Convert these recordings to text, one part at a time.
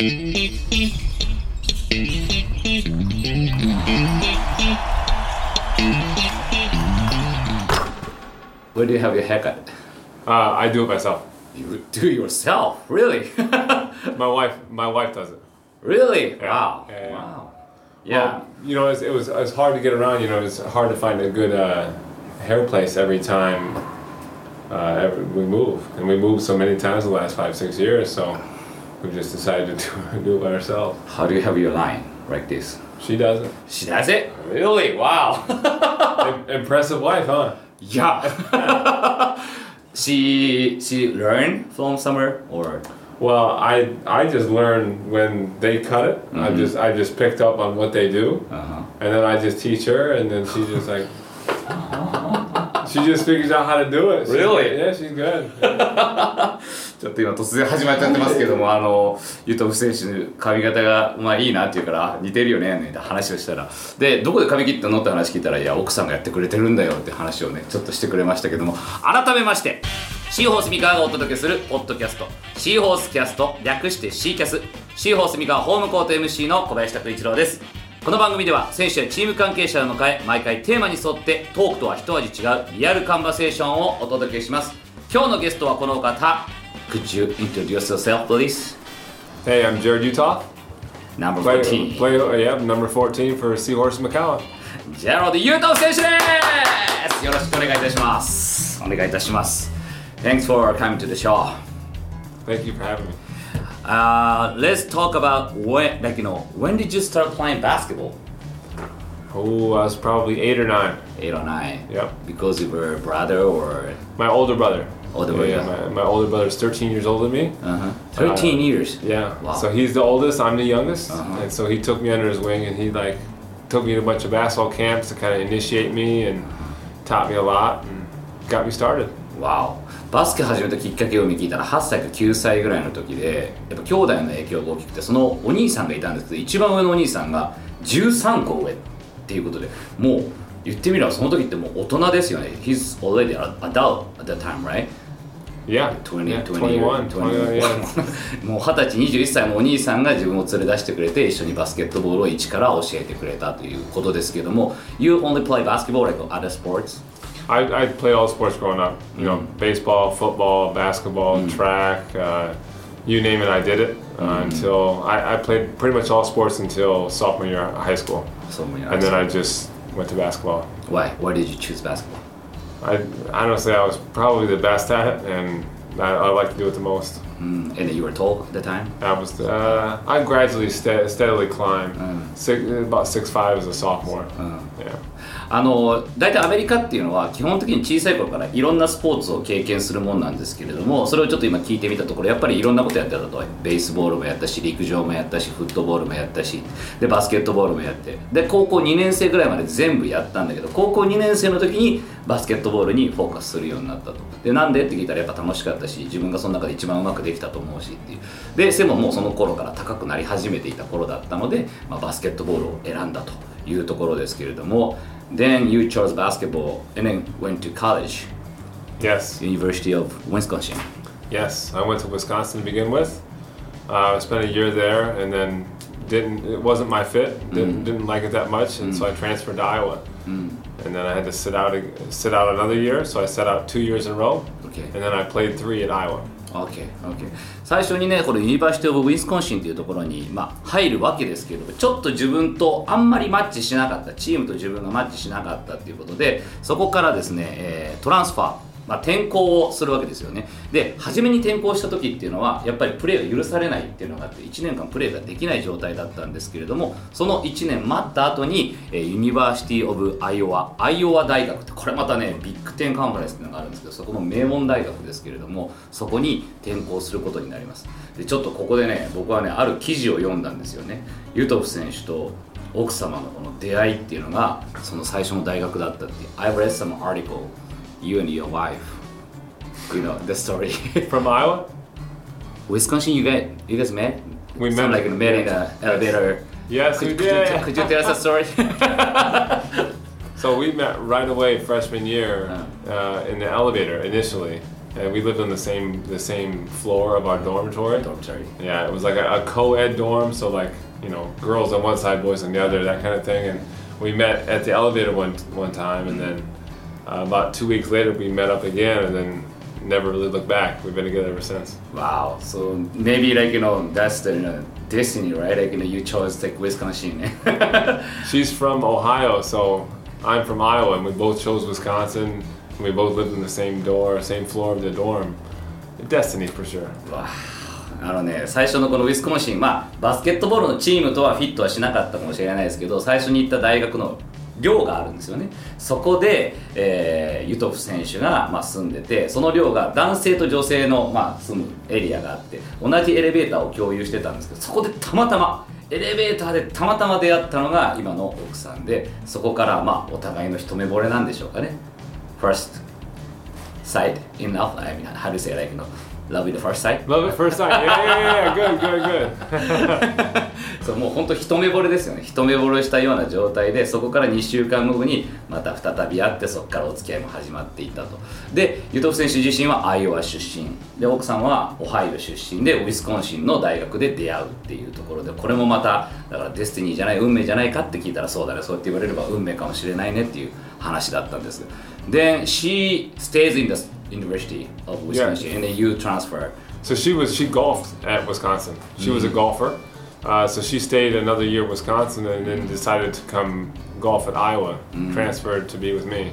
Where do you have your haircut? Uh, I do it myself. You do yourself, really? My wife, my wife does it. really? Yeah. Wow. Wow. Yeah. Well, you know, it's, it was it's hard to get around. You know, it's hard to find a good uh, hair place every time uh, every, we move, and we moved so many times the last five six years. So we just decided to do, it by ourselves. How do you have your line like this? She does it. She does it? Really? Wow. Impressive wife, huh? yeah. she she learned from somewhere or Well, I I just learned when they cut it. I just I just picked up on what they do, uh-huh. and then I just teach her, and then she just like. She just figures out how to do it. Really? Yeah, she's good. ちょっと今突然始まっちゃってますけども、あの、ユトフ選手の髪型が、まあいいなって言うから、似てるよね、みたいな話をしたら、で、どこで髪切ったのって話聞いたら、いや、奥さんがやってくれてるんだよって話をね、ちょっとしてくれましたけども、改めまして、シーホース三河がお届けするポッドキャスト、シーホースキャスト、略してシーキャス、シーホース三河ホームコート MC の小林拓一郎です。この番組では選手やチーム関係者を迎え毎回テーマに沿ってトークとは一味違うリアルカンバセーションをお届けします。今日のゲストはこの方 Could you introduce yourself please? Hey, I'm Jared Utah. Number Play, 14 play, uh, yeah, number 14 for Seahorse McCowan. ジェロード・ユート選手ですよろしくお願いいたしますお願いいたします Thanks for coming to the show Thank you for having me. uh, Let's talk about when, like you know, when did you start playing basketball? Oh, I was probably eight or nine. 8 or 9 Yep. Because you were a brother or My older brother. Older Yeah, brother. yeah, my, my older brother's 13 years older than me. uh-huh. 13 Uh, years Yeah. Wow. So he's the oldest. I'm the youngest, Uh-huh. and so he took me under his wing, and he like took me to a bunch of basketball camps to kind of initiate me and taught me a lot and got me started. わおバスケ始めたきっかけを見聞いたら8歳か9歳ぐらいの時でやっぱ兄弟の影響が大きくてそのお兄さんがいたんですけど一番上のお兄さんが13個上っていうことでもう言ってみればその時ってもう大人ですよね He's already an adult at that time right? Yeah. 20, yeah 21, 21. 21. Yeah. もう二十歳21歳のお兄さんが自分を連れ出してくれて一緒にバスケットボールを一から教えてくれたということですけども You only play basketball like other sports? I, I played all sports growing up. You know, baseball, football, basketball, track. Uh, you name it, I did it uh, until I, I played pretty much all sports until sophomore year of high school, and then I just went to basketball. Why? Why did you choose basketball? I honestly, I was probably the best at it, and I, I like to do it the most. Mm, and you were tall at the time? I was, uh, I gradually ste- steadily climbed. Six, about six five as a sophomore. Yeah. あの大体アメリカっていうのは基本的に小さい頃からいろんなスポーツを経験するもんなんですけれどもそれをちょっと今聞いてみたところやっぱりいろんなことやってたと。ベースボールもやったし陸上もやったしフットボールもやったしでバスケットボールもやって。で高校2年生ぐらいまで全部やったんだけど高校2年生の時にバスケットボールにフォーカスするようになったと。でなんでって聞いたらやっぱ楽しかったし自分がその中で一番うまくできたと思うしっていう。で背ももうその頃から高くなり始めていた頃だったので、まあ、バスケットボールを選んだというところですけれども Then you chose basketball and then went to college, Yes. University of Wisconsin. Yes. I went to Wisconsin to begin with. Uh, I spent a year there, and then didn't. It wasn't my fit. Didn't mm-hmm. didn't like it that much, and so I mm. transferred to Iowa. Mm. And then I had to sit out sit out another year, so I sat out two years in a row, Okay. and then I played three at Iowa. OK, OK 最初にねこれ University of Wisconsin っていうところに、まあ、入るわけですけれどもちょっと自分とあんまりマッチしなかったチームと自分がマッチしなかったっていうことでそこからですね、えー transfer まあ、転校をするわけですよね。で初めに転校した時っていうのはやっぱりプレーが許されないっていうのがあって1年間プレーができない状態だったんですけれどもその1年待った後に、え University of Iowa アイオワ大学ってこれまたね Big Ten Conference っていうのがあるんですけどそこの名門大学ですけれどもそこに転校することになります。でちょっとここでね僕はねある記事を読んだんですよね。ユトフ選手と奥様のこの出会いっていうのがその最初の大学だったっていう I read some article you and your wife you know the story From Iowa. Wisconsin you guys you guys met We Sound met- like met in an elevator Yes, could, we could, you, did. could you tell us a story So we met right away freshman year uh, in the elevator initially, and we lived on the same the same floor of our dormitory. Dormitory. Yeah, it was like a, a co-ed dorm, so like you know, girls on one side, boys on the other, that kind of thing. And we met at the elevator one one time, and then uh, about two weeks later, we met up again, and then never really looked back. We've been together ever since. Wow. So maybe like you know that's the you know, destiny, right? Like you know you chose like Wisconsin. She's from Ohio, so I'm from Iowa, and we both chose Wisconsin. And we both lived in the same door, same floor of the dorm. Destiny for sure. わああのね最初のこのウィスコンシンまあバスケットボールのチームとはフィットはしなかったかもしれないですけど最初に行った大学の 寮があるんですよね。そこで、えーユトフ選手が、まあ、住んでてその寮が男性と女性の、まあ、住むエリアがあって同じエレベーターを共有してたんですけどそこでたまたまエレベーターでたまたま出会ったのが今の奥さんでそこから、まあ、お互いの一目惚れなんでしょうかね。First sight in love I mean how do you say like you know love at first sight Love at first sight. Yeah, yeah, yeah. Good, good, good. そうもう本当一目惚れですよね一目惚れしたような状態でそこから2週間後にまた再び会ってそこからお付き合いも始まっていったとでユトフ選手自身はアイオワ出身で奥さんはオハイオ出身でウィスコンシンの大学で出会うっていうところでこれもまただから destiny じゃない運命じゃないかって聞いたらそうだねそうやって言われれば運命かもしれないねっていう話だったんです Then she stays in the University of Wisconsin and then you transfer So she was she golfed at Wisconsin. She was a golfer. Uh, so she stayed another year at Wisconsin and then decided to come golf at Iowa. Transferred to be with me.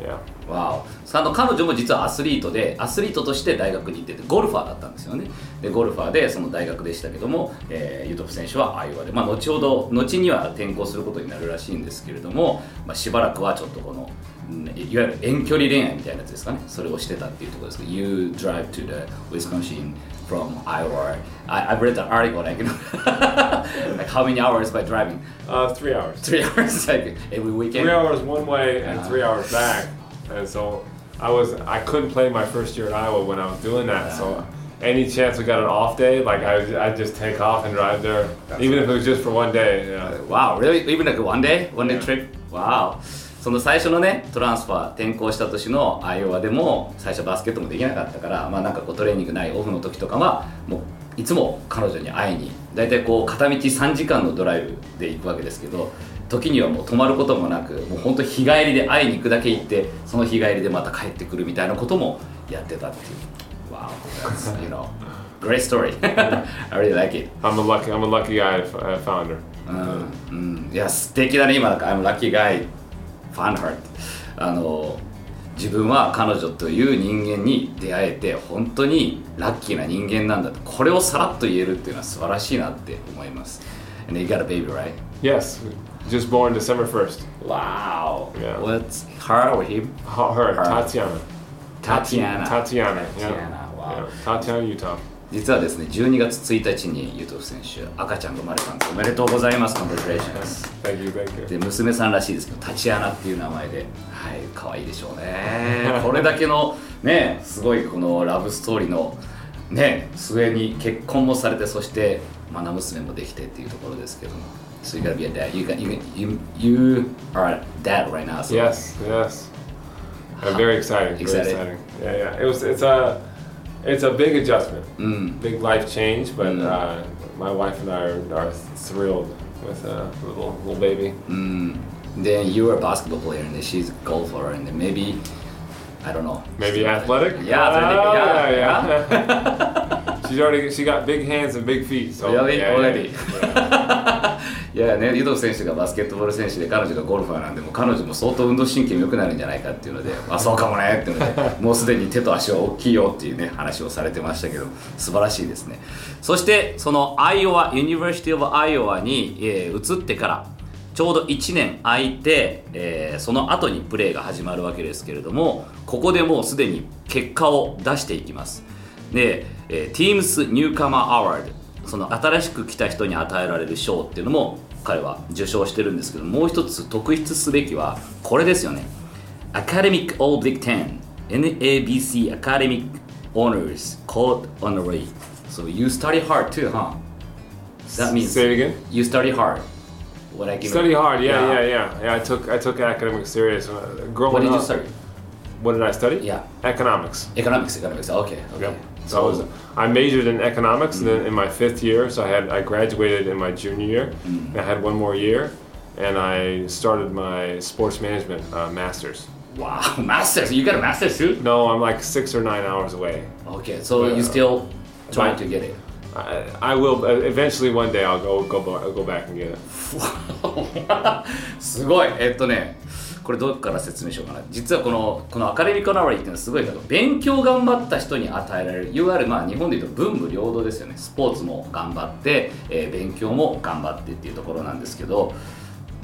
Yeah. わおあの彼女も実はアスリートでアスリートとして大学に行っててゴルファーだったんですよねでゴルファーでその大学でしたけども、えーユトフ選手はアイオワで、まあ、後ほど後には転校することになるらしいんですけれども、まあ、しばらくはちょっとこのうんいわゆる遠距離恋愛みたいなやつですかねそれをしてたっていうところですけど You drive to the Wisconsin from Iowa I, I've read the article like, you know, like how many hours by driving Uh, three hours. three hours like every weekend Three hours one way and three hours back. And so I was I couldn't play my first year at Iowa when I was doing that. So any chance we got an off day, like I I'd just take off and drive there, even if it was just for one day. Yeah. Wow, really? Even like one day? One day Yeah. trip? Wow. その最初のね、トランスファー、転校した年のアイオワでも、最初バスケットもできなかったから、まあなんかこうトレーニングないオフの時とかは、もういつも彼女に会いに、大体こう片道3時間のドライブで行くわけですけど、時にはもう泊まることもなく、もう本当日帰りで会いに行くだけ行って、その日帰りでまた帰ってくるみたいなこともやってたっていう。Wow, that's, you know, great story. I really like it. I'm a lucky I'm a lucky guy I f- I found her. うんうん、いや素敵だね今なんか I'm lucky guy found her あの自分は彼女という人間に出会えて本当にラッキーな人間なんだとこれをさらっと言えるっていうのは素晴らしいなって思います And you got a baby right? Yes, just born December 1st. Wow Yeah. What's her or him? Her, her Her. Tatiana. Tatiana Tatiana. Yeah. Tatiana, wow. yeah. Tatiana, Utah. 実はですね12月1日にユートフ選手赤ちゃんが生まれたんですおめでとうございますコンプレーションで娘さんらしいですけどアナっていう名前ではい可愛いでしょうね これだけのねすごいこのラブストーリーのね末に結婚もされてそしてマナ娘もできてっていうところですけども So you gotta be a dad. You got you you you are a dad right now. So. Yes, yes. I'm very excited. yeah, yeah. It was it's a. It's a big adjustment. Big life change, but Mm. uh, my wife and I are, are thrilled with a little little baby. Then you're a basketball player and then she's a golfer and then maybe I don't know Maybe athletic. Yeah, athletic, Oh, yeah, yeah, yeah. She's already. She got big hands and big feet. So Really? yeah, Already? yeah. いやね、ユトフ選手がバスケットボール選手で彼女がゴルファーなんでもう彼女も相当運動神経も良くなるんじゃないかっていうのであそうかもねっていうので もうすでに手と足は大きいよっていうね話をされてましたけど素晴らしいですね。そしてそのアイオワ University of Iowa に、えー移ってからちょうど1年空いて、えーその後にプレーが始まるわけですけれどもここでもうすでに結果を出していきます。で、えー、Teams Newcomer Award その新しく来た人に与えられる賞っていうのも彼は受賞してるんですけどもう一つ特筆すべきはこれですよね Academic All Big Ten NABC Academic Honors Called Honorary So you study hard too, huh? That means Say it again. you study hard. What I give Study hard. Yeah, yeah, yeah, yeah. I took I took academics serious. Uh, growing What did you up, study? what did I study? Yeah. Economics. Economics, economics. Okay, okay. Yep. So I was I majored in economics, and then in my fifth year, so I had I graduated in my junior year. and I had one more year, and I started my sports management uh, masters. Wow, masters. You got a master's too? No, I'm like six or nine hours away. Okay, so Yeah. you still trying to get it. I, I will uh, eventually one day I'll go go ba- I'll go back and get it. すごいえっとね これどこから説明しようかな。実はこのこのアカデミックアナワリーっていうのはすごい勉強頑張った人に与えられるいわゆるまあ日本でいうと文武両道ですよね。スポーツも頑張って、えー勉強も頑張ってっていうところなんですけど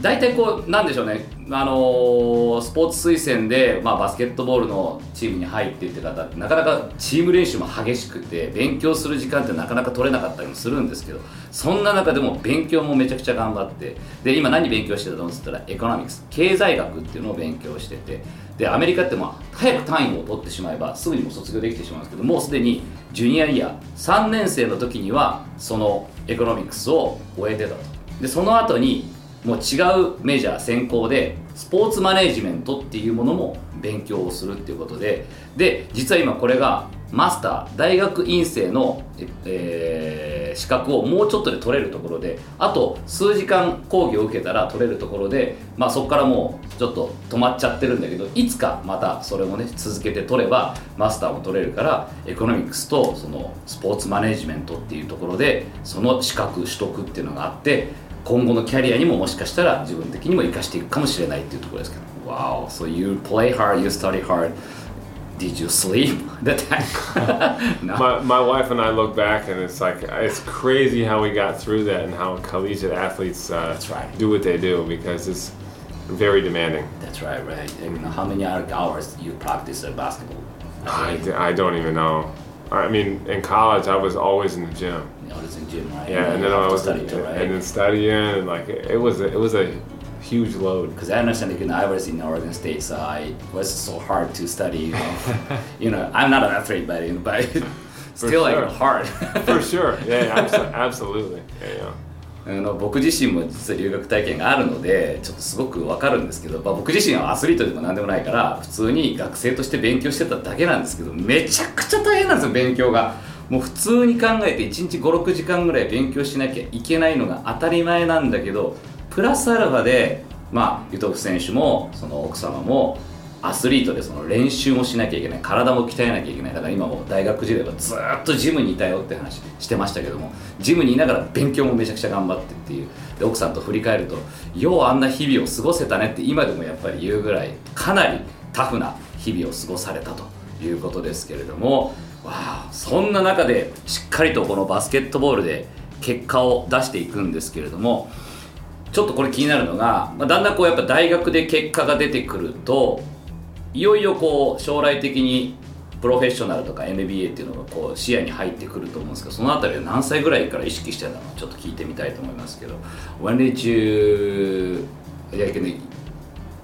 大体こうなんでしょうね、あのースポーツ推薦で、まあ、バスケットボールのチームに入っていって方ってなかなかチーム練習も激しくて勉強する時間ってなかなか取れなかったりもするんですけどそんな中でも勉強もめちゃくちゃ頑張ってで今何勉強してたのって言ったら economics 経済学っていうのを勉強しててでアメリカってまあ早く単位を取ってしまえばすぐにも卒業できてしまうんですけどもうすでに junior year 3年生の時にはその economics を終えてたと。でその後にもう違う major 専攻で sports management っていうものも勉強をするっていうことでで実は今これがマスター大学院生の、えー資格をもうちょっとで取れるところであと数時間講義を受けたら取れるところで、まあ、そこからもうちょっと止まっちゃってるんだけどいつかまたそれもね続けて取ればマスターも取れるからエコノミクスとそのスポーツマネージメントっていうところでその資格取得っていうのがあって今後のキャリアにももしかしたら自分的にも生かしていくかもしれないっていうところですけど Wow, so you play hard, you study hard Did you sleep that time? no. My, my wife and I look back and it's like it's crazy how we got through that and how collegiate athletes uh, That's right. do what they do because it's very demanding. That's right, right. And you know, how many hours you practice uh, basketball? I, I don't even know. I mean, in college I was always in the gym. Know, it's in gym, right? Yeah, and then you I was study too, right? and then studying and like it, was a, it was a huge load. because I understand when I was in Oregon State, so I was so hard to study. You know, you know I'm not an athlete, but but still sure. like hard. For sure. Yeah, yeah abso- absolutely. Yeah, yeah. あの僕自身も実は留学体験があるのでちょっとすごくわかるんですけど、まあ、僕自身はアスリートでも何でもないから普通に学生として勉強してただけなんですけどめちゃくちゃ大変なんですよ勉強がもう普通に考えて1日56時間ぐらい勉強しなきゃいけないのが当たり前なんだけどプラスアルファでまあユトフ選手もその奥様もアスリートでその練習もしなきゃいけない体も鍛えなきゃいけない。だから今も大学時代はずっとジムにいたよって話してましたけどもジムにいながら勉強もめちゃくちゃ頑張ってっていう。で奥さんと振り返るとようあんな日々を過ごせたねって今でもやっぱり言うぐらいかなりタフな日々を過ごされたということですけれどもそんな中でしっかりとこのバスケットボールで結果を出していくんですけれどもちょっとこれ気になるのが、まあ、だんだんこうやっぱ大学で結果が出てくるといよいよこう将来的にプロフェッショナルとか NBA っていうのがこう視野に入ってくると思うんですけどそのあたりは何歳ぐらいから意識してたのかちょっと聞いてみたいと思いますけど When did you like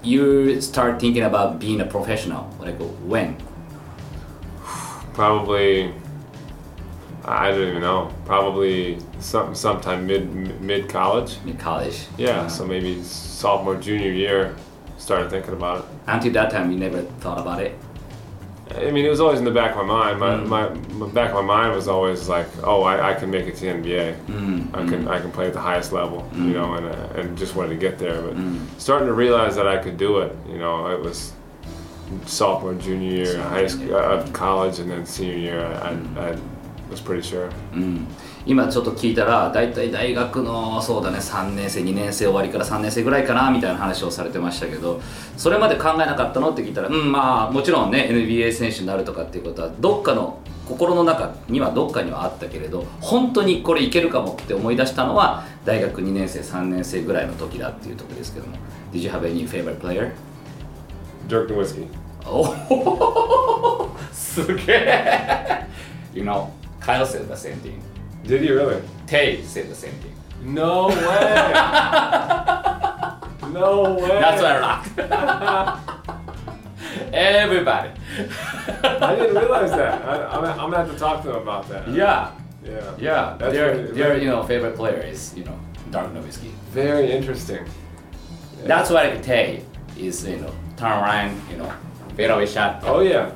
you start thinking about being a professional? Like when? Probably. I don't even know. Probably some sometime mid mid college. in college Yeah, so maybe sophomore junior year, started thinking about it. until that time you never thought about it I mean, it was always in the back of my mind. My, Mm. my, my back of my mind was always like, oh, I, I can make it to the NBA. Mm, I can I can play at the highest level, Mm. you know, and uh, and just wanted to get there. But Mm. starting to realize that I could do it, you know, it was sophomore, junior year, Sophomore, high school, uh, college, and then senior year. I, I, was pretty sure. うん、今ちょっと聞いたら大体大学のそうだね3年生2年生終わりから3年生ぐらいかなみたいな話をされてましたけどそれまで考えなかったの？って聞いたらうんまあもちろんね NBA 選手になるとかっていうことはどっかの心の中にはどっかにはあったけれど本当にこれいけるかもって思い出したのは大学2年生3年生ぐらいの時だっていうところですけども Did you have any favorite player? Dirk Nowitzki. おおすげえ You know, Kyle said the same thing Did he really? Tay said the same thing No way. no way. That's why I laughed. Everybody. I didn't realize that. I, I'm, I'm gonna have to talk to him about that. Yeah, Yeah. yeah. That's their very- their very- you know favorite player is you know Dark Nowitzki. Very interesting. That's why Tay is you know turn around you know fadeaway shot. Oh yeah.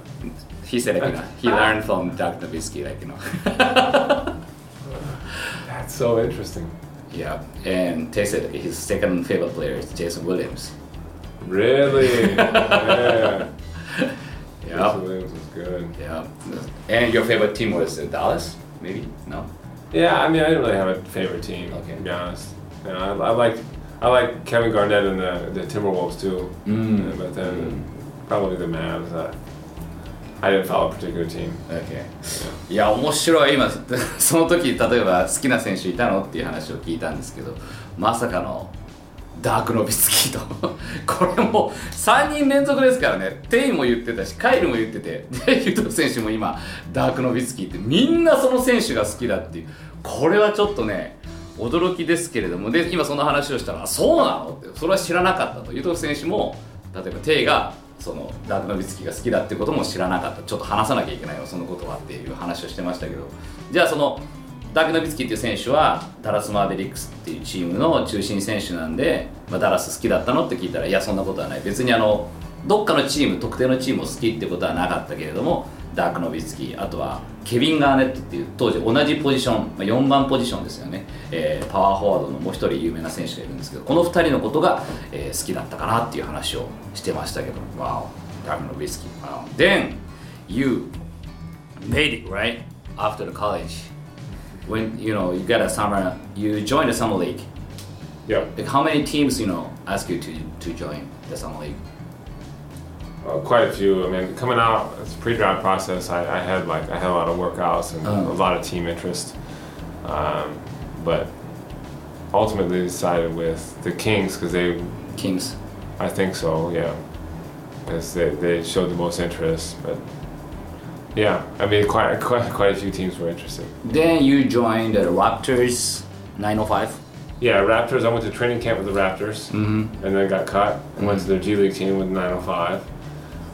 He said, like, you know, he learned from Dirk Nowitzki, like, you know. That's so interesting. yeah, and Tay said his second favorite player is Jason Williams. Really? yeah. Yeah, Jason Williams is good. yeah. And your favorite team was uh, Dallas, maybe? No? Yeah, I mean, I didn't really have a favorite team. Okay. To be honest, you know, I, I like I like Kevin Garnett and the, the Timberwolves too. Mm. But then probably the Mavs. I, I didn't follow a particular team. Okay. いや面白い今 その時例えば好きな選手いたのっていう話を聞いたんですけどまさかのダーク・ノビツキーと これも3人連続ですからねテイも言ってたしカイルも言っててでユトフ選手も今ダーク・ノビツキーってみんなその選手が好きだっていうこれはちょっとね驚きですけれどもで今その話をしたらそうなの？ってそれは知らなかった。とユトフ選手も例えばテイがそのダーク・ノビツキが好きだってことも知らなかった。ちょっと話さなきゃいけないよそのことはっていう話をしてましたけど。じゃあそのダーク・ノビツキっていう選手はダラス・マーベリックスっていうチームの中心選手なんで、まあ、ダラス好きだったのって聞いたらいやそんなことはない。別にあのどっかのチーム特定のチームを好きってことはなかったけれどもダーク・ノビツキあとはケビン・ガーネットっていう当時同じポジション、まあ、4番ポジションですよね、えーパワーフォワードのもう一人有名な選手がいるんですけどこの2人のことが、えー好きだったかなっていう話をしてましたけど Wow ダーク・ノビツキ Wow Then you made it right after the college when you know you got a summer you joined the summer league Yeah. like how many teams you know ask you to to join the summer league Uh, quite a few. I mean, coming out, it's a pre-draft process. I, I had like I had a lot of workouts and Oh. a lot of team interest, um, but ultimately decided with the Kings because they, Kings I think so, yeah, because they, they showed the most interest. But yeah, I mean, quite quite quite a few teams were interested. then you joined the Raptors 905 Yeah, Raptors. I went to training camp with the Raptors, mm-hmm. and then got cut and went to their G League team with 905.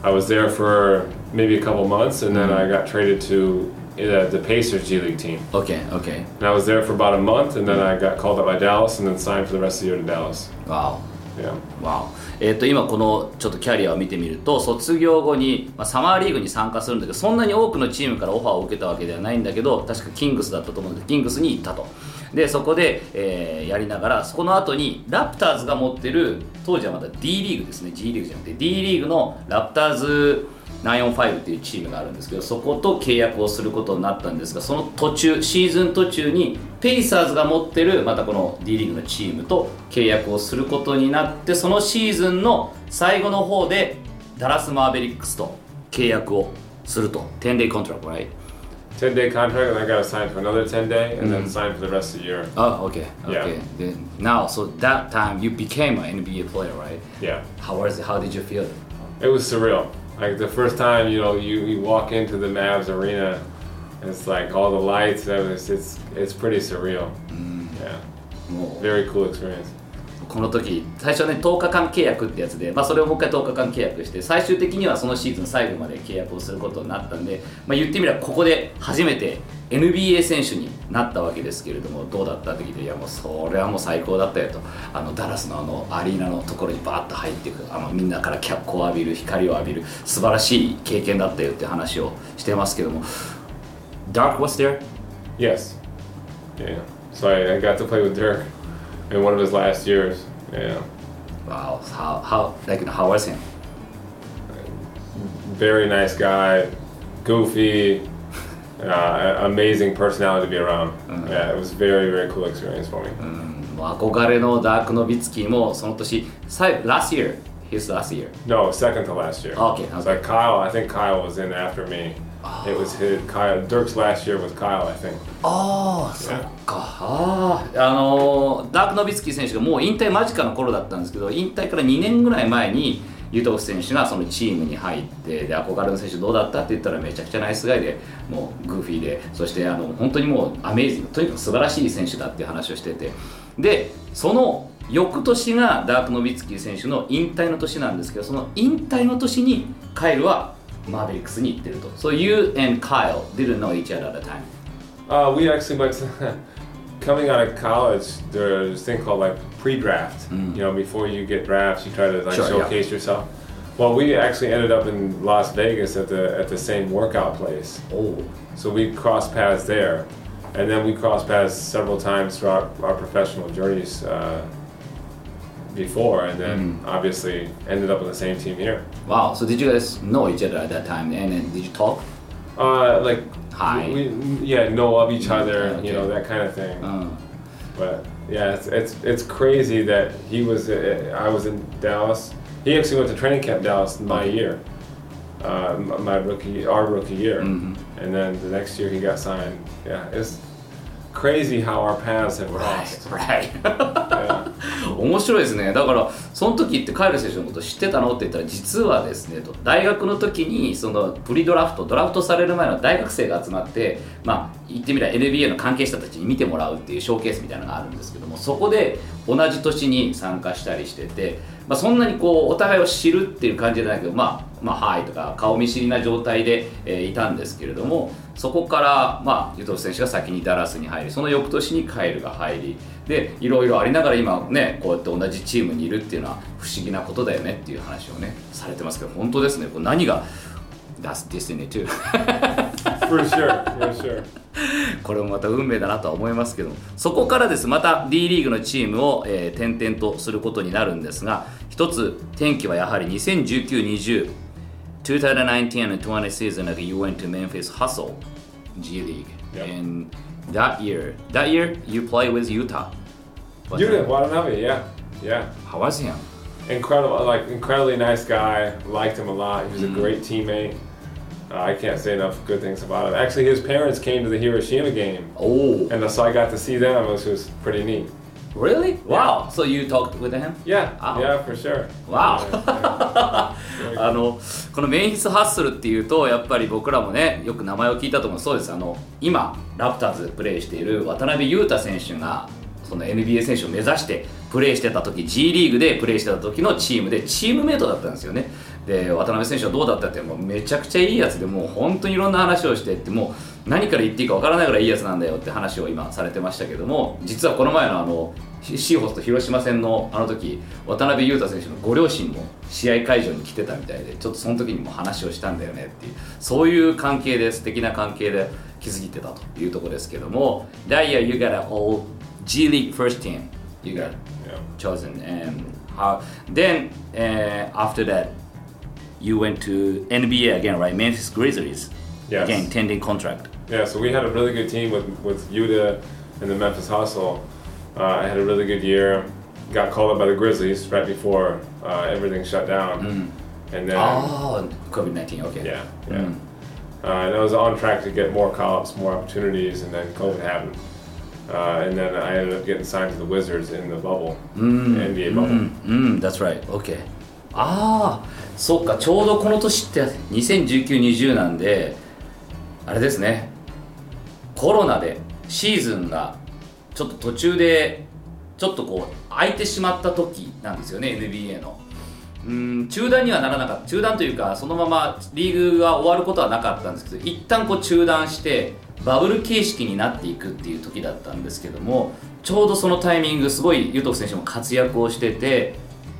I was there for maybe a couple months, and then I got traded to uh, the Pacers G League team. okay okay And I was there for about a month, and then I got called up by Dallas, and then signed for the rest of the year to Dallas. wow Yeah. わおえー、と今このちょっとキャリアを見てみると卒業後に、まあ、サマーリーグに参加するんだけどそんなに多くのチームからオファーを受けたわけではないんだけど確かキングスだったと思うんですキングスに行ったとでそこで、えーやりながらそこの後にラプターズが持ってる当時はまだ D リーグですね G リーグじゃなくて D リーグのラプターズ945っていうチームがあるんですけどそこと契約をすることになったんですがその途中シーズン途中にペイサーズが持ってるまたこの D リーグのチームと契約をすることになってそのシーズンの最後の方でダラス・マーベリックスと契約をすると 10day contract right? 10 day contract, and I got assigned for another 10 day, and then mm-hmm. signed for the rest of the year. Oh okay Yeah. okay then now so that time you became an NBA player right? Yeah. How was it? How did you feel? It was surreal. Like the first time, you know, you, you walk into the Mavs arena, and it's like all the lights. and It's it's, it's pretty surreal. Mm. Yeah. もう Very cool experience. この時最初ね10日間契約ってやつで、まあ、それをもう一回10日間契約して最終的にはそのシーズン最後まで契約をすることになったんで、まあ、言ってみればここで初めて NBA 選手になったわけですけれどもどうだったって聞いていやもうそれはもう最高だったよとあのダラスのあのアリーナのところにバーッと入っていくあのみんなから脚光を浴びる光を浴びる素晴らしい経験だったよって話をしてますけども Dark was there? Yes. Yeah. So I, I got to play with Dirk in one of his last years. Yeah. Wow, how, how, like, how was him? Very nice guy, goofy, uh, amazing personality to be around. Yeah, it was very very cool experience for me. もう憧れのダーク・ノビツキーもその年、最 last year, his last year. No, second to last year. Okay, So okay. Kyle, I think Kyle was in after me. It was his Kyle. Dirk's last year was Kyle, I think. ああ、そっか。あーあのーダーク・ノビツキー選手がもう引退間近の頃だったんですけど、引退から2年ぐらい前に、ユトフ選手がそのチームに入ってで憧れの選手どうだったって言ったらめちゃくちゃナイスガイでもうグーフィーでそしてあの本当にもうアメージングとにかく素晴らしい選手だっていう話をしててでその翌年がダーク・ノビツキー選手の引退の年なんですけどその引退の年にカイルはマーベリックスに行ってると So you and Kyle didn't know each other at the time Uh, we actually went to, coming out of college. There's this thing called like pre-draft. You know, before you get drafts, you try to like Sure, yeah. showcase yourself. Well, we actually ended up in Las Vegas at the at the same workout place. おお So we crossed paths there, and then we crossed paths several times throughout our professional journeys uh, before, and then obviously ended up on the same team here. Wow so did you guys know each other at that time and then did you talk? Uh, like Hi. we, yeah, know of each other, okay. you know that kind of thing. うん But yeah, it's, it's it's crazy that he was. Uh, I was in Dallas. He actually went to training camp Dallas my year, uh, my rookie, our rookie year, Mhm. and then the next year he got signed. Yeah, it's crazy how our paths have Right, crossed. right. Yeah. 面白いですねだからその時ってカイル選手のこと知ってたのって言ったら実はですねと大学の時にそのプリドラフトドラフトされる前の大学生が集まってまあ言ってみれば NBA の関係者たちに見てもらうっていうショーケースみたいなのがあるんですけどもそこで同じ年に参加したりしてて、まあ、そんなにこうお互いを知るっていう感じじゃないけどまあまあはいとか顔見知りな状態で、えーいたんですけれどもそこから、まあ、ユトフ選手が先にダラスに入りその翌年にカイルが入りでいろいろありながら今ねこうやって同じチームにいるっていうのは不思議なことだよねっていう話をねされてますけど本当ですね。これ何が That's destiny too For sure, for sure. これもまた運命だなとは思いますけどそこからです。また D リーグのチームを、えー転々とすることになるんですが一つ転機はやはり2019-20 2019 and 20 season like you went to Memphis Hustle G League Yep. and that year that year you play with Utah Was You it- did Watanabe, yeah, yeah. How was him? Incredible, like incredibly nice guy. Liked him a lot. He was a Mm-hmm. great teammate. Uh, I can't say enough good things about him. Actually, his parents came to the Hiroshima game, Oh and so I got to see them, which was pretty neat. really? Wow so you talked with him? Yeah, Wow. yeah, for sure. Wow. あのこのメンフィス・ハッスルっていうとやっぱり僕らもねよく名前を聞いたと思う。そうです。あの今ラプターズでプレーしている渡辺裕太選手がその NBA 選手を目指してプレーしてた時 G リーグでプレーしてた時のチームでチームメイトだったんですよね。で渡辺選手はどうだったってもうめちゃくちゃいいやつでもう本当にいろんな話をしてってもう何から言っていいかわからないぐらいいいやつなんだよって話を今されてましたけども実はこの前のあのシシーホースと広島戦のあの時渡辺裕太選手のご両親も試合会場に来てたみたいでちょっとその時にも話をしたんだよねっていうそういう関係で素敵な関係で築いてたというところですけども That year you got a G League first team. You got chosen and how then uh, after that you went to NBA again, right? Memphis Grizzlies. Yes. Again, 10 day contract. Yeah, so we had a really good team with, with Utah and the Memphis Hustle. Uh, I had a really good year. Got called up by the Grizzlies right before uh, everything shut down. Mm. And then. Oh, COVID 19, okay. Yeah, yeah. Mm. Uh, and I was on track to get more call ups, more opportunities, and then COVID happened. Uh, and then I ended up getting signed to the Wizards in the bubble, mm, the NBA bubble. Mm, mm, that's right. Okay. ああそっかちょうどこの年って2019-20なんであれですね。コロナでシーズンがちょっと途中でちょっとこう空いてしまった時なんですよね NBA の。うん中断にはならなかった。中断というかそのままリーグが終わることはなかったんですけど一旦こう中断してバブル形式になっていくっていう時だったんですけどもちょうどそのタイミングすごいユトフ選手も活躍をしてて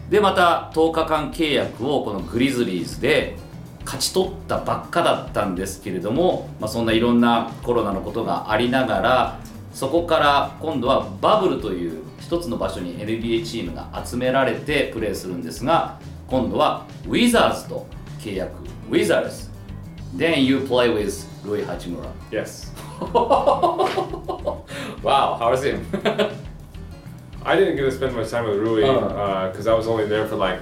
でまた10日間契約をこのグリズリーズで勝ち取ったばっかだったんですけれども、まあ、そんないろんなコロナのことがありながらそこから今度はバブルという一つの場所に NBA チームが集められてプレーするんですが今度はウィザーズと契約ウィザーズ Then you play with Rui Hachimura Yes. Wow, how's him? I didn't get to spend much time with Rui Uh. because I was only there for like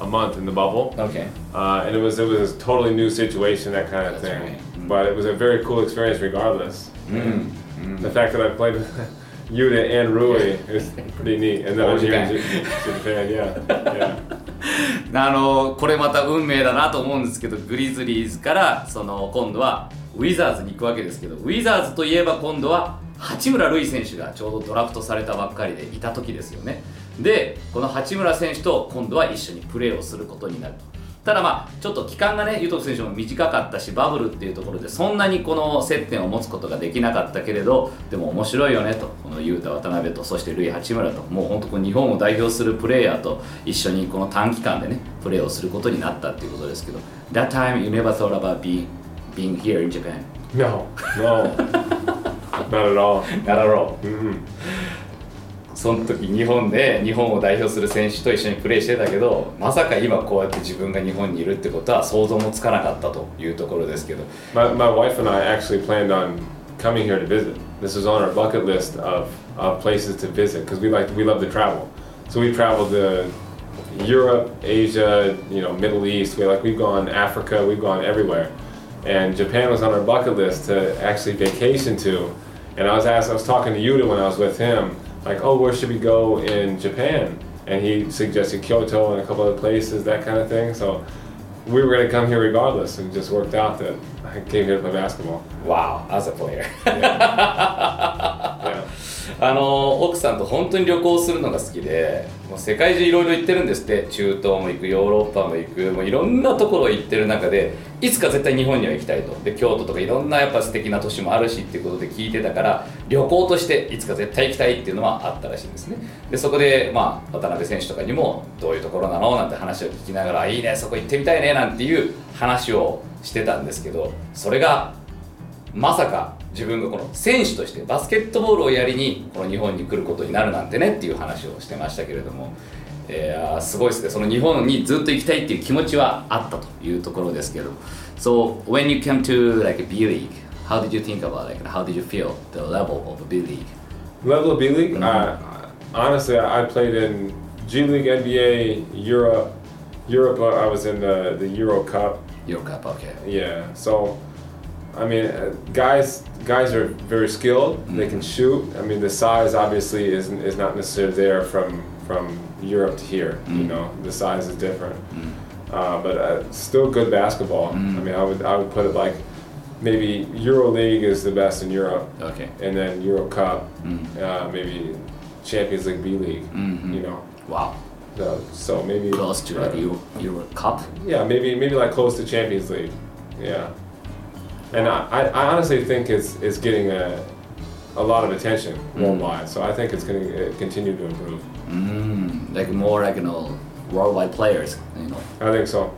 a month in the bubble. okay. Uh, and it was it was a totally new situation, that kind of That's thing. right. Mm. But it was a very cool experience, regardless. And The fact that I played with Yuta and Rui is pretty neat. And then I was here in J- Japan, yeah, yeah. あのこれまた運命だなと思うんですけどグリズリーズからその今度はウィザーズに行くわけですけどウィザーズといえば今度は 八村塁選手がちょうどドラフトされたばっかりでいた時ですよね。でこの八村選手と今度は一緒にプレーをすることになる。とただまあちょっと期間がね、ユトフ選手も短かったし、バブルっていうところで、そんなにこの接点を持つことができなかったけれど、でも面白いよねと、この雄太、渡辺と、そしてルイ・八村と、もう本当こう日本を代表するプレーヤーと一緒にこの短期間でね、プレーをすることになったっていうことですけど、That time you never thought about being, being here in Japan? No, no, not at all. Not at all. Mm-mm. その時日本で日本を代表する選手と一緒にプレーしてたけどまさか今こうやって自分が日本にいるってことは想像もつかなかったというところですけど My, my wife and I actually planned on coming here to visit. This was on our bucket list of, of places to visit because we like we love to travel. So we traveled to Europe, Asia, you know, Middle East. We like we've gone Africa, we've gone everywhere, and Japan was on our bucket list to actually vacation to. And I was asked, I was talking to Yuta when I was with him, like, oh, where should we go in Japan? And he suggested Kyoto and a couple other places, that kind of thing. So we were going to come here regardless, and it just worked out that I came here to play basketball. Wow, as a player Yeah. あの奥さんと本当に旅行するのが好きでもう世界中いろいろ行ってるんですって。中東も行くヨーロッパも行くもういろんなところ行ってる中でいつか絶対日本には行きたいと。で京都とかいろんなやっぱ素敵な都市もあるしっていうことで聞いてたから旅行としていつか絶対行きたいっていうのはあったらしいんですね。でそこで、まあ、渡辺選手とかにもどういうところなの？なんて話を聞きながらいいねそこ行ってみたいねなんていう話をしてたんですけどそれがまさか自分がこの選手としてバスケットボールをやりにこの日本に来ることになるなんてねっていう話をしてましたけれども、えーすごいですねその日本にずっと行きたいっていう気持ちはあったというところですけど So when you came to like B League how did you think about like how did you feel the level of B League Level of B League? Mhm. Uh, honestly, I I played in G League, NBA, Europe. Europe, uh, I was in the, the Euro Cup. Your Cup okay Yeah. So, I mean, uh, guys guys are very skilled. They can shoot. I mean, the size obviously is is not necessarily there from from Europe to here. You Mm. know, the size is different. Uh, but uh, still good basketball. I mean, I would I would put it like maybe Euro League is the best in Europe okay and then Euro Cup, Mm. uh, maybe Champions League B League. Mhm. You know, wow so, so maybe close to like uh, Euro, Euro Cup yeah, maybe maybe like close to Champions League. Yeah, and I, I honestly think it's it's getting a a lot of attention mm. worldwide. Mm. So I think it's going to continue to improve. Mm, like more like you know worldwide players, you know. I think so.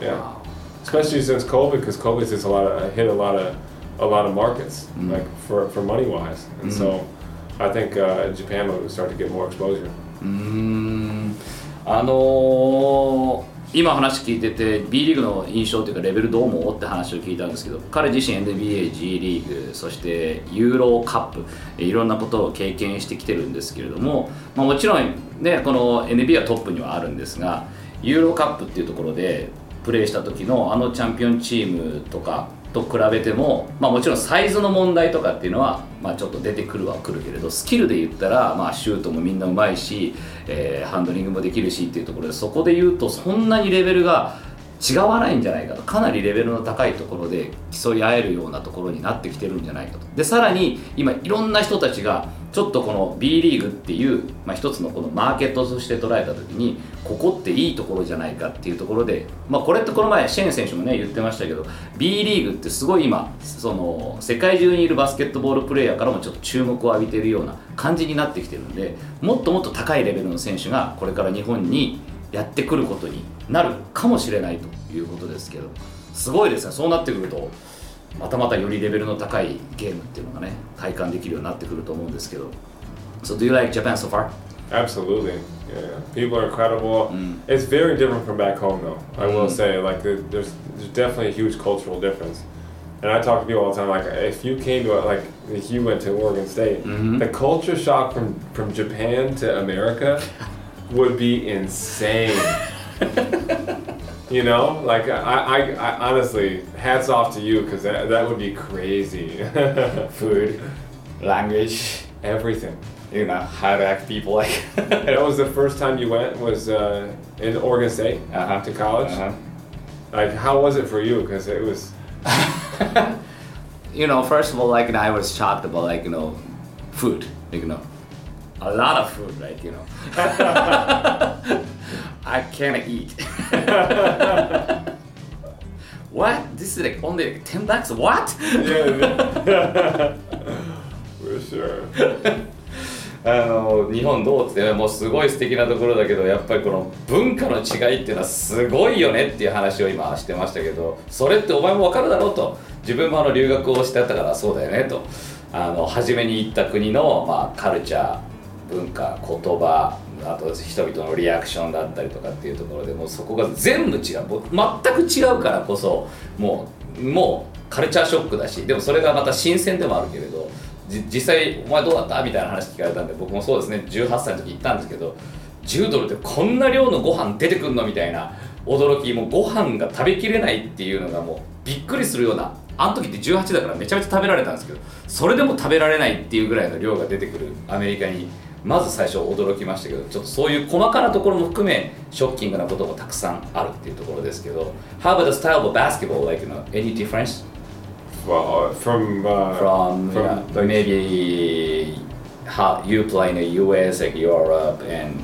Yeah. Wow. Especially since COVID, because COVID has a lot of, hit a lot of a lot of markets, mm. like for, for money wise, and so mm. I think uh, Japan will start to get more exposure. Mm, あのー今話聞いてて B リーグの印象というかレベルどう思うって話を聞いたんですけど彼自身 NBA、G リーグそしてユーロカップいろんなことを経験してきてるんですけれども、まあ、もちろん、ね、この NBA はトップにはあるんですがユーロカップっていうところでプレーした時のあのチャンピオンチームとかと比べても、まあ、もちろんサイズの問題とかっていうのは、まあ、ちょっと出てくるはくるけれどスキルで言ったら、まあ、シュートもみんなうまいし、えーハンドリングもできるしっていうところでそこで言うとそんなにレベルが違わないんじゃないかと。かなりレベルの高いところで競い合えるようなところになってきてるんじゃないかと。でさらに今いろんな人たちがちょっとこの B リーグっていう、まあ、一つのこのマーケットとして捉えた時にここっていいところじゃないかっていうところで、まあ、これってこの前シェーン選手もね言ってましたけど B リーグってすごい今その世界中にいるバスケットボールプレーヤーからもちょっと注目を浴びてるような感じになってきてるんでもっともっと高いレベルの選手がこれから日本にやってくることになるかもしれないということですけどすごいですねそうなってくるとまたまたよりレベルの高いゲームっていうのがね体感できるようになってくると思うんですけど So do you like Japan so far? Absolutely. Yeah. People are incredible. Mm. It's very different from back home, though. I will Mm. say, like, there- there's there's definitely a huge cultural difference. And I talk to people all the time, like, if you came to, a, like, if you went to Oregon State, Mhm. the culture shock from from Japan to America would be insane. you know, like, I, I, I honestly, hats off to you because that, that would be crazy. Food, language, Everything. you know, how to act people like. That was the first time you went was uh, in Oregon State Uh-huh. to college. Uh-huh. Like, how was it for you? Because it was you know, first of all, like, I was shocked about, like, you know, food, like, you know, a lot of food, like, you know. I can't eat What? This is like only like 10 bucks? What? Yeah. For sure. あの日本どうってもうすごい素敵なところだけどやっぱりこの文化の違いっていうのはすごいよねっていう話を今してましたけどそれってお前も分かるだろうと自分もあの留学をしてたからそうだよねとあの初めに行った国の、まあ、カルチャー文化言葉あと人々のリアクションだったりとかっていうところでもうそこが全部違う。もう全く違うからこそもうもうカルチャーショックだしでもそれがまた新鮮でもあるけれど実際お前どうだった？みたいな話聞かれたんで僕もそうですね。18歳の時行ったんですけど10ドルでこんな量のご飯出てくんの？みたいな驚きもうご飯が食べきれないっていうのがもうびっくりするようなあの時って18だからめちゃめちゃ食べられたんですけどそれでも食べられないっていうぐらいの量が出てくるアメリカにまず最初驚きましたけどちょっとそういう細かなところも含めショッキングなこともたくさんあるっていうところですけど How about the style of basketball? Like, you know, any difference Well, uh, from uh, from, yeah, like- maybe how you play in the US, like Europe, and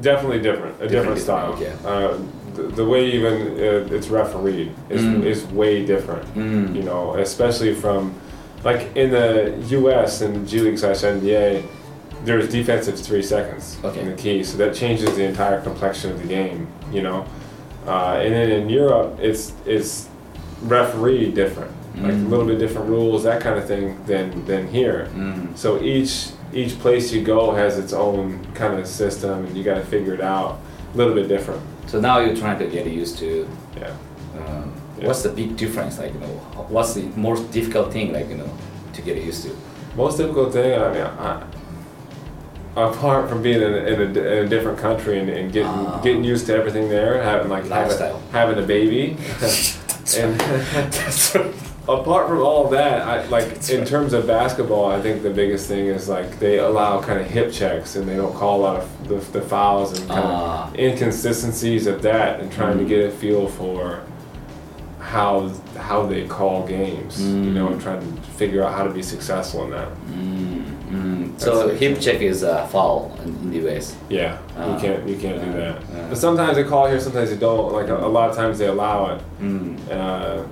definitely different, a different, Different, style. okay. Uh, the, the way even uh, it's refereed is, Mm. is way different. Mm. You know, especially from like in the U.S. and G League slash NBA, there's defensive three seconds Okay. in the key, so that changes the entire complexion of the game. You know, uh, and then in Europe, it's it's referee different, like a Mm. little bit different rules, that kind of thing than than here. mm, So each each place you go has its own kind of system, and you got to figure it out a little bit different. so now you're trying to get used to. Yeah. Um, Yeah. What's the big difference? Like you know, what's the most difficult thing? Like you know, to get used to. Most difficult thing, I mean, I, apart from being in a, in a, in a different country and, and getting Ah. getting used to everything there, having like having, having a baby, and apart from all that, I like That's in right. terms of basketball, I think the biggest thing is like they allow kind of hip checks and they don't call a lot of the, the fouls and kind Ah. of inconsistencies of that and trying Mm. to get a feel for how how they call games, you know, Mm. and trying to figure out how to be successful in that. Mm, mm. That's So hip check is a foul in, in the US. Yeah, Ah. you can't you can't do Ah, that. ah. But sometimes they call here, sometimes they don't. Like a, a lot of times they allow it. Mm. Uh,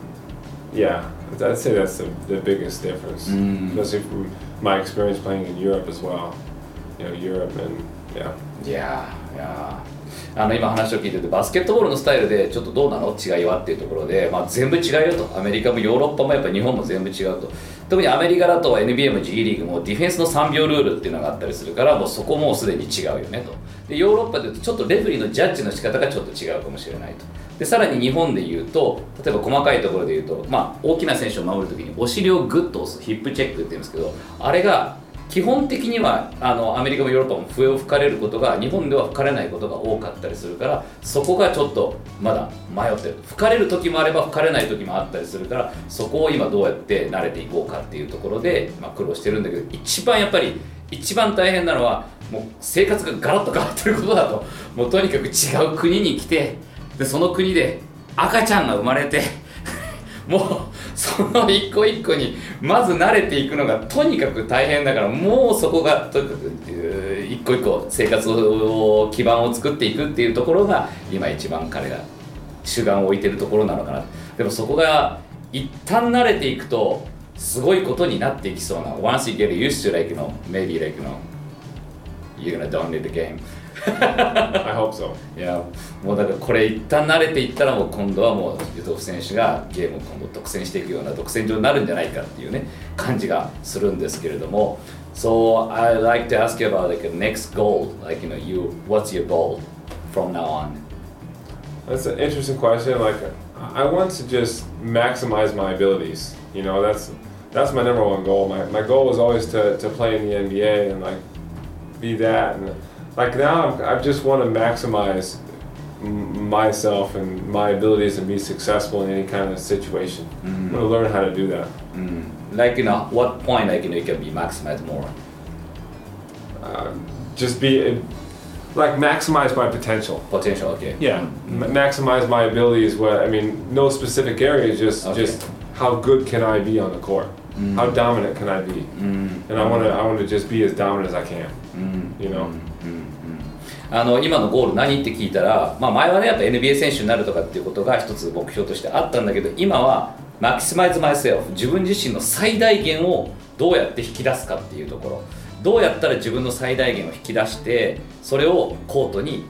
yeah, I'd say that's the, the biggest difference, Mm. especially from my experience playing in Europe as well. You know, Europe and yeah. いやーいやーあの今話を聞いててバスケットボールのスタイルでちょっとどうなの違いはっていうところで、まあ、全部違うよとアメリカもヨーロッパもやっぱ日本も全部違うと特にアメリカだと NBA も G リーグもディフェンスの3秒ルールっていうのがあったりするからもうそこもすでに違うよねと。でヨーロッパでいうとちょっとレフリーのジャッジの仕方がちょっと違うかもしれないと。でさらに日本でいうと例えば細かいところでいうと、まあ、大きな選手を守るときにお尻をグッと押すヒップチェックって言うんですけどあれが基本的にはあのアメリカもヨーロッパも笛を吹かれることが日本では吹かれないことが多かったりするからそこがちょっとまだ迷ってる。吹かれる時もあれば吹かれない時もあったりするからそこを今どうやって慣れていこうかっていうところで、まあ、苦労してるんだけど一番やっぱり一番大変なのはもう生活がガラッと変わってることだと。もうとにかく違う国に来てでその国で赤ちゃんが生まれてもうその一個一個にまず慣れていくのがとにかく大変だからもうそこがと一個一個生活を基盤を作っていくっていうところが今一番彼が主眼を置いてるところなのかな。でもそこが一旦慣れていくとすごいことになっていきそうな Once you get used to like you know maybe like you know you're gonna dominate the game I hope so. いやもうだからこれ一旦慣れていったらもう今度はもうユトフ選手がゲームを今度独占していくような独占状になるんじゃないかっていうね感じがするんですけれども So I'd like to ask you about like a next goal like you know you what's your goal from now on That's an interesting question. Like, I want to just maximize my abilities. You know, that's that's my number one goal. My, my goal is always to, to play in the NBA and like be that. And like now, I just want to maximize m- myself and my abilities and be successful in any kind of situation. I'm gonna learn how to do that. Mm, like you know what point like you know you can be maximized more Uh, just be like maximize my potential. potential okay Yeah, M- maximize my abilities. What I mean, no specific area. Just Okay. just how good can I be on the court? How dominant can I be? Mm, And I want to I want to just be as dominant as I can. mm, You know. あの今のゴール何って聞いたら、まあ、前はねやっぱ NBA 選手になるとかっていうことが一つ目標としてあったんだけど今はマキシマイズマイセルフ自分自身の最大限をどうやって引き出すかっていうところ。どうやったら自分の最大限を引き出してそれをコートに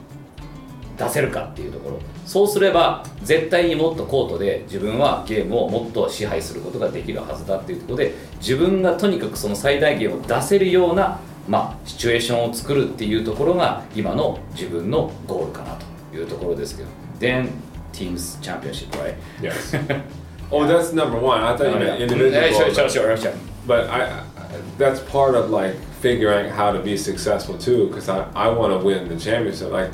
出せるかっていうところ。そうすれば絶対にもっとコートで自分はゲームをもっと支配することができるはずだっていうところで自分がとにかくその最大限を出せるような、まあ、シチュエーションを作るっていうところが今の自分のゴールかなというところですけど Then Teams Championship right? Yes. oh, that's number one. I thought you meant individual. Yeah, sure, goals, sure, but- sure, sure. But I, I that's part of like figuring how to be successful too, because I, I want to win the championship. Like,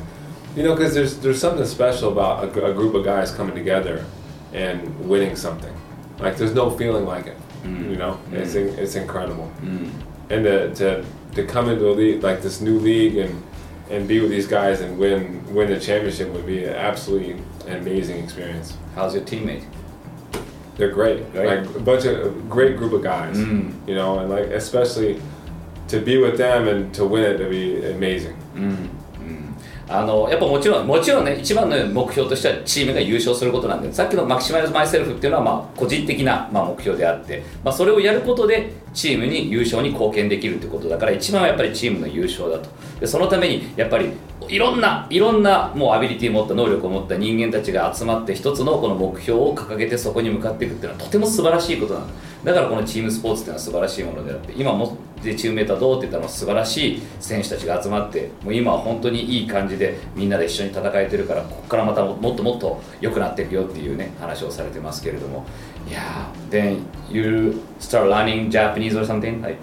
you know, because there's there's something special about a, gr- a group of guys coming together and winning something. Like, there's no feeling like it. You know, it's in, it's incredible. And to, to to come into a league like this new league and and be with these guys and win win the championship would be an absolutely an amazing experience. How's your teammate? They're great. Right. Like a bunch of a great group of guys. Mm. You know, and like especially to be with them and to win it would be amazing. あのやっぱもちろんもちろんね一番の目標としてはチームが優勝することなんでさっきのマキシマイズマイセルフっていうのはまあ個人的なまあ目標であって、まあ、それをやることでチームに優勝に貢献できるってことだから一番はやっぱりチームの優勝だと。でそのためにやっぱりいろんないろんなもうアビリティを持った能力を持った人間たちが集まって一つのこの目標を掲げてそこに向かっていくっていうのはとても素晴らしいことなんだだからこのチームスポーツっていうのは素晴らしいものであって今もでチームメートはどうって言ったら素晴らしい選手たちが集まってもう今は本当にいい感じでみんなで一緒に戦えてるからここからまたもっともっと良くなっていくよっていうね話をされてますけれどもいやー then you start learning Japanese or something like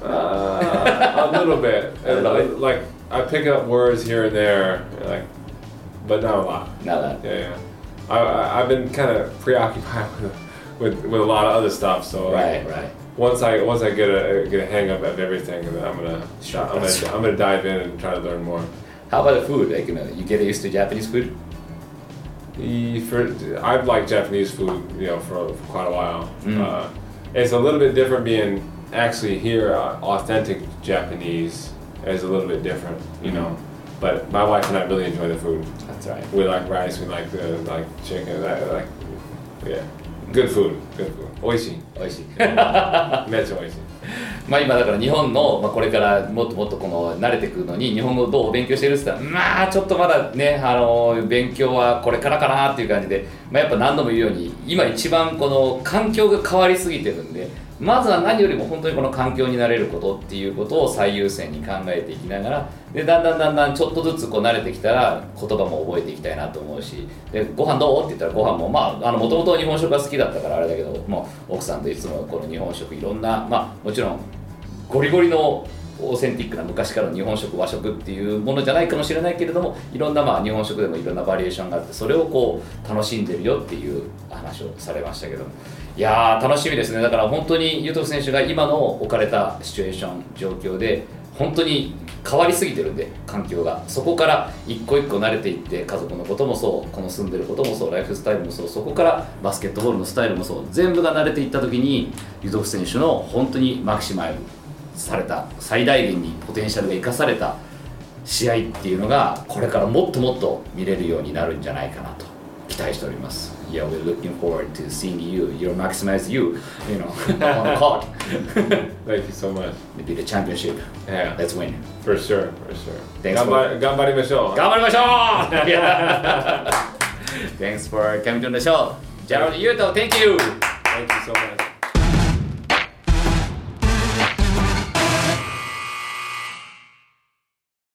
Uh, a little bit. A little Uh, bit. Like I pick up words here and there, like, but not a lot. なら Yeah, yeah. I, I I've been kind of preoccupied with, with with a lot of other stuff. So like, right right once I once I get a get a hang of, of everything, then I'm gonna Sure, I'm gonna. I'm gonna dive in and try to learn more. how about the food like you know you get used to Japanese food For I've liked Japanese food, you know, for, for quite a while. Mm. Uh, it's a little bit different being actually here. Uh, authentic Japanese is a little bit different, you know. But my wife and I really enjoy the food. that's right We like rice. We like the like chicken. I, like yeah, good food. Good food. Oishi. 美味しい Metsu oishi. まあ今だから日本の、まあ、これからもっともっとこの慣れてくるのに日本語どう勉強してるって言ったらまあちょっとまだねあの勉強はこれからかなっていう感じで、まあ、やっぱ何度も言うように今一番この環境が変わりすぎてるんでまずは何よりも本当にこの環境になれることっていうことを最優先に考えていきながらでだんだんだんだんちょっとずつこう慣れてきたら言葉も覚えていきたいなと思うしでご飯どう？って言ったらご飯もまあもともと日本食が好きだったからあれだけどもう奥さんといつもこの日本食いろんなまあもちろんゴリゴリのオーセンティックな昔からの日本食和食っていうものじゃないかもしれないけれどもいろんなまあ日本食でもいろんなバリエーションがあってそれをこう楽しんでるよっていう話をされましたけど。いやー楽しみですねだから本当にユトフ選手が今の置かれたシチュエーション状況で本当に変わりすぎてるんで環境がそこから一個一個慣れていって家族のこともそうこの住んでることもそうライフスタイルもそうそこからバスケットボールのスタイルもそう全部が慣れていった時にユトフ選手の本当にマキシマイルされた最大限にポテンシャルが生かされた試合っていうのがこれからもっともっと見れるようになるんじゃないかなと期待しております。Yeah, we're looking forward to seeing you, you maximize you, you know, on court. Thank you so much. Maybe the championship. Yeah. Let's win. For sure. For sure. Thanks for- Ganbari- ganbarimashou. 頑張りましょう Yeah. Thanks for coming to the show. Gerald Yuto, thank you. Thank you so much.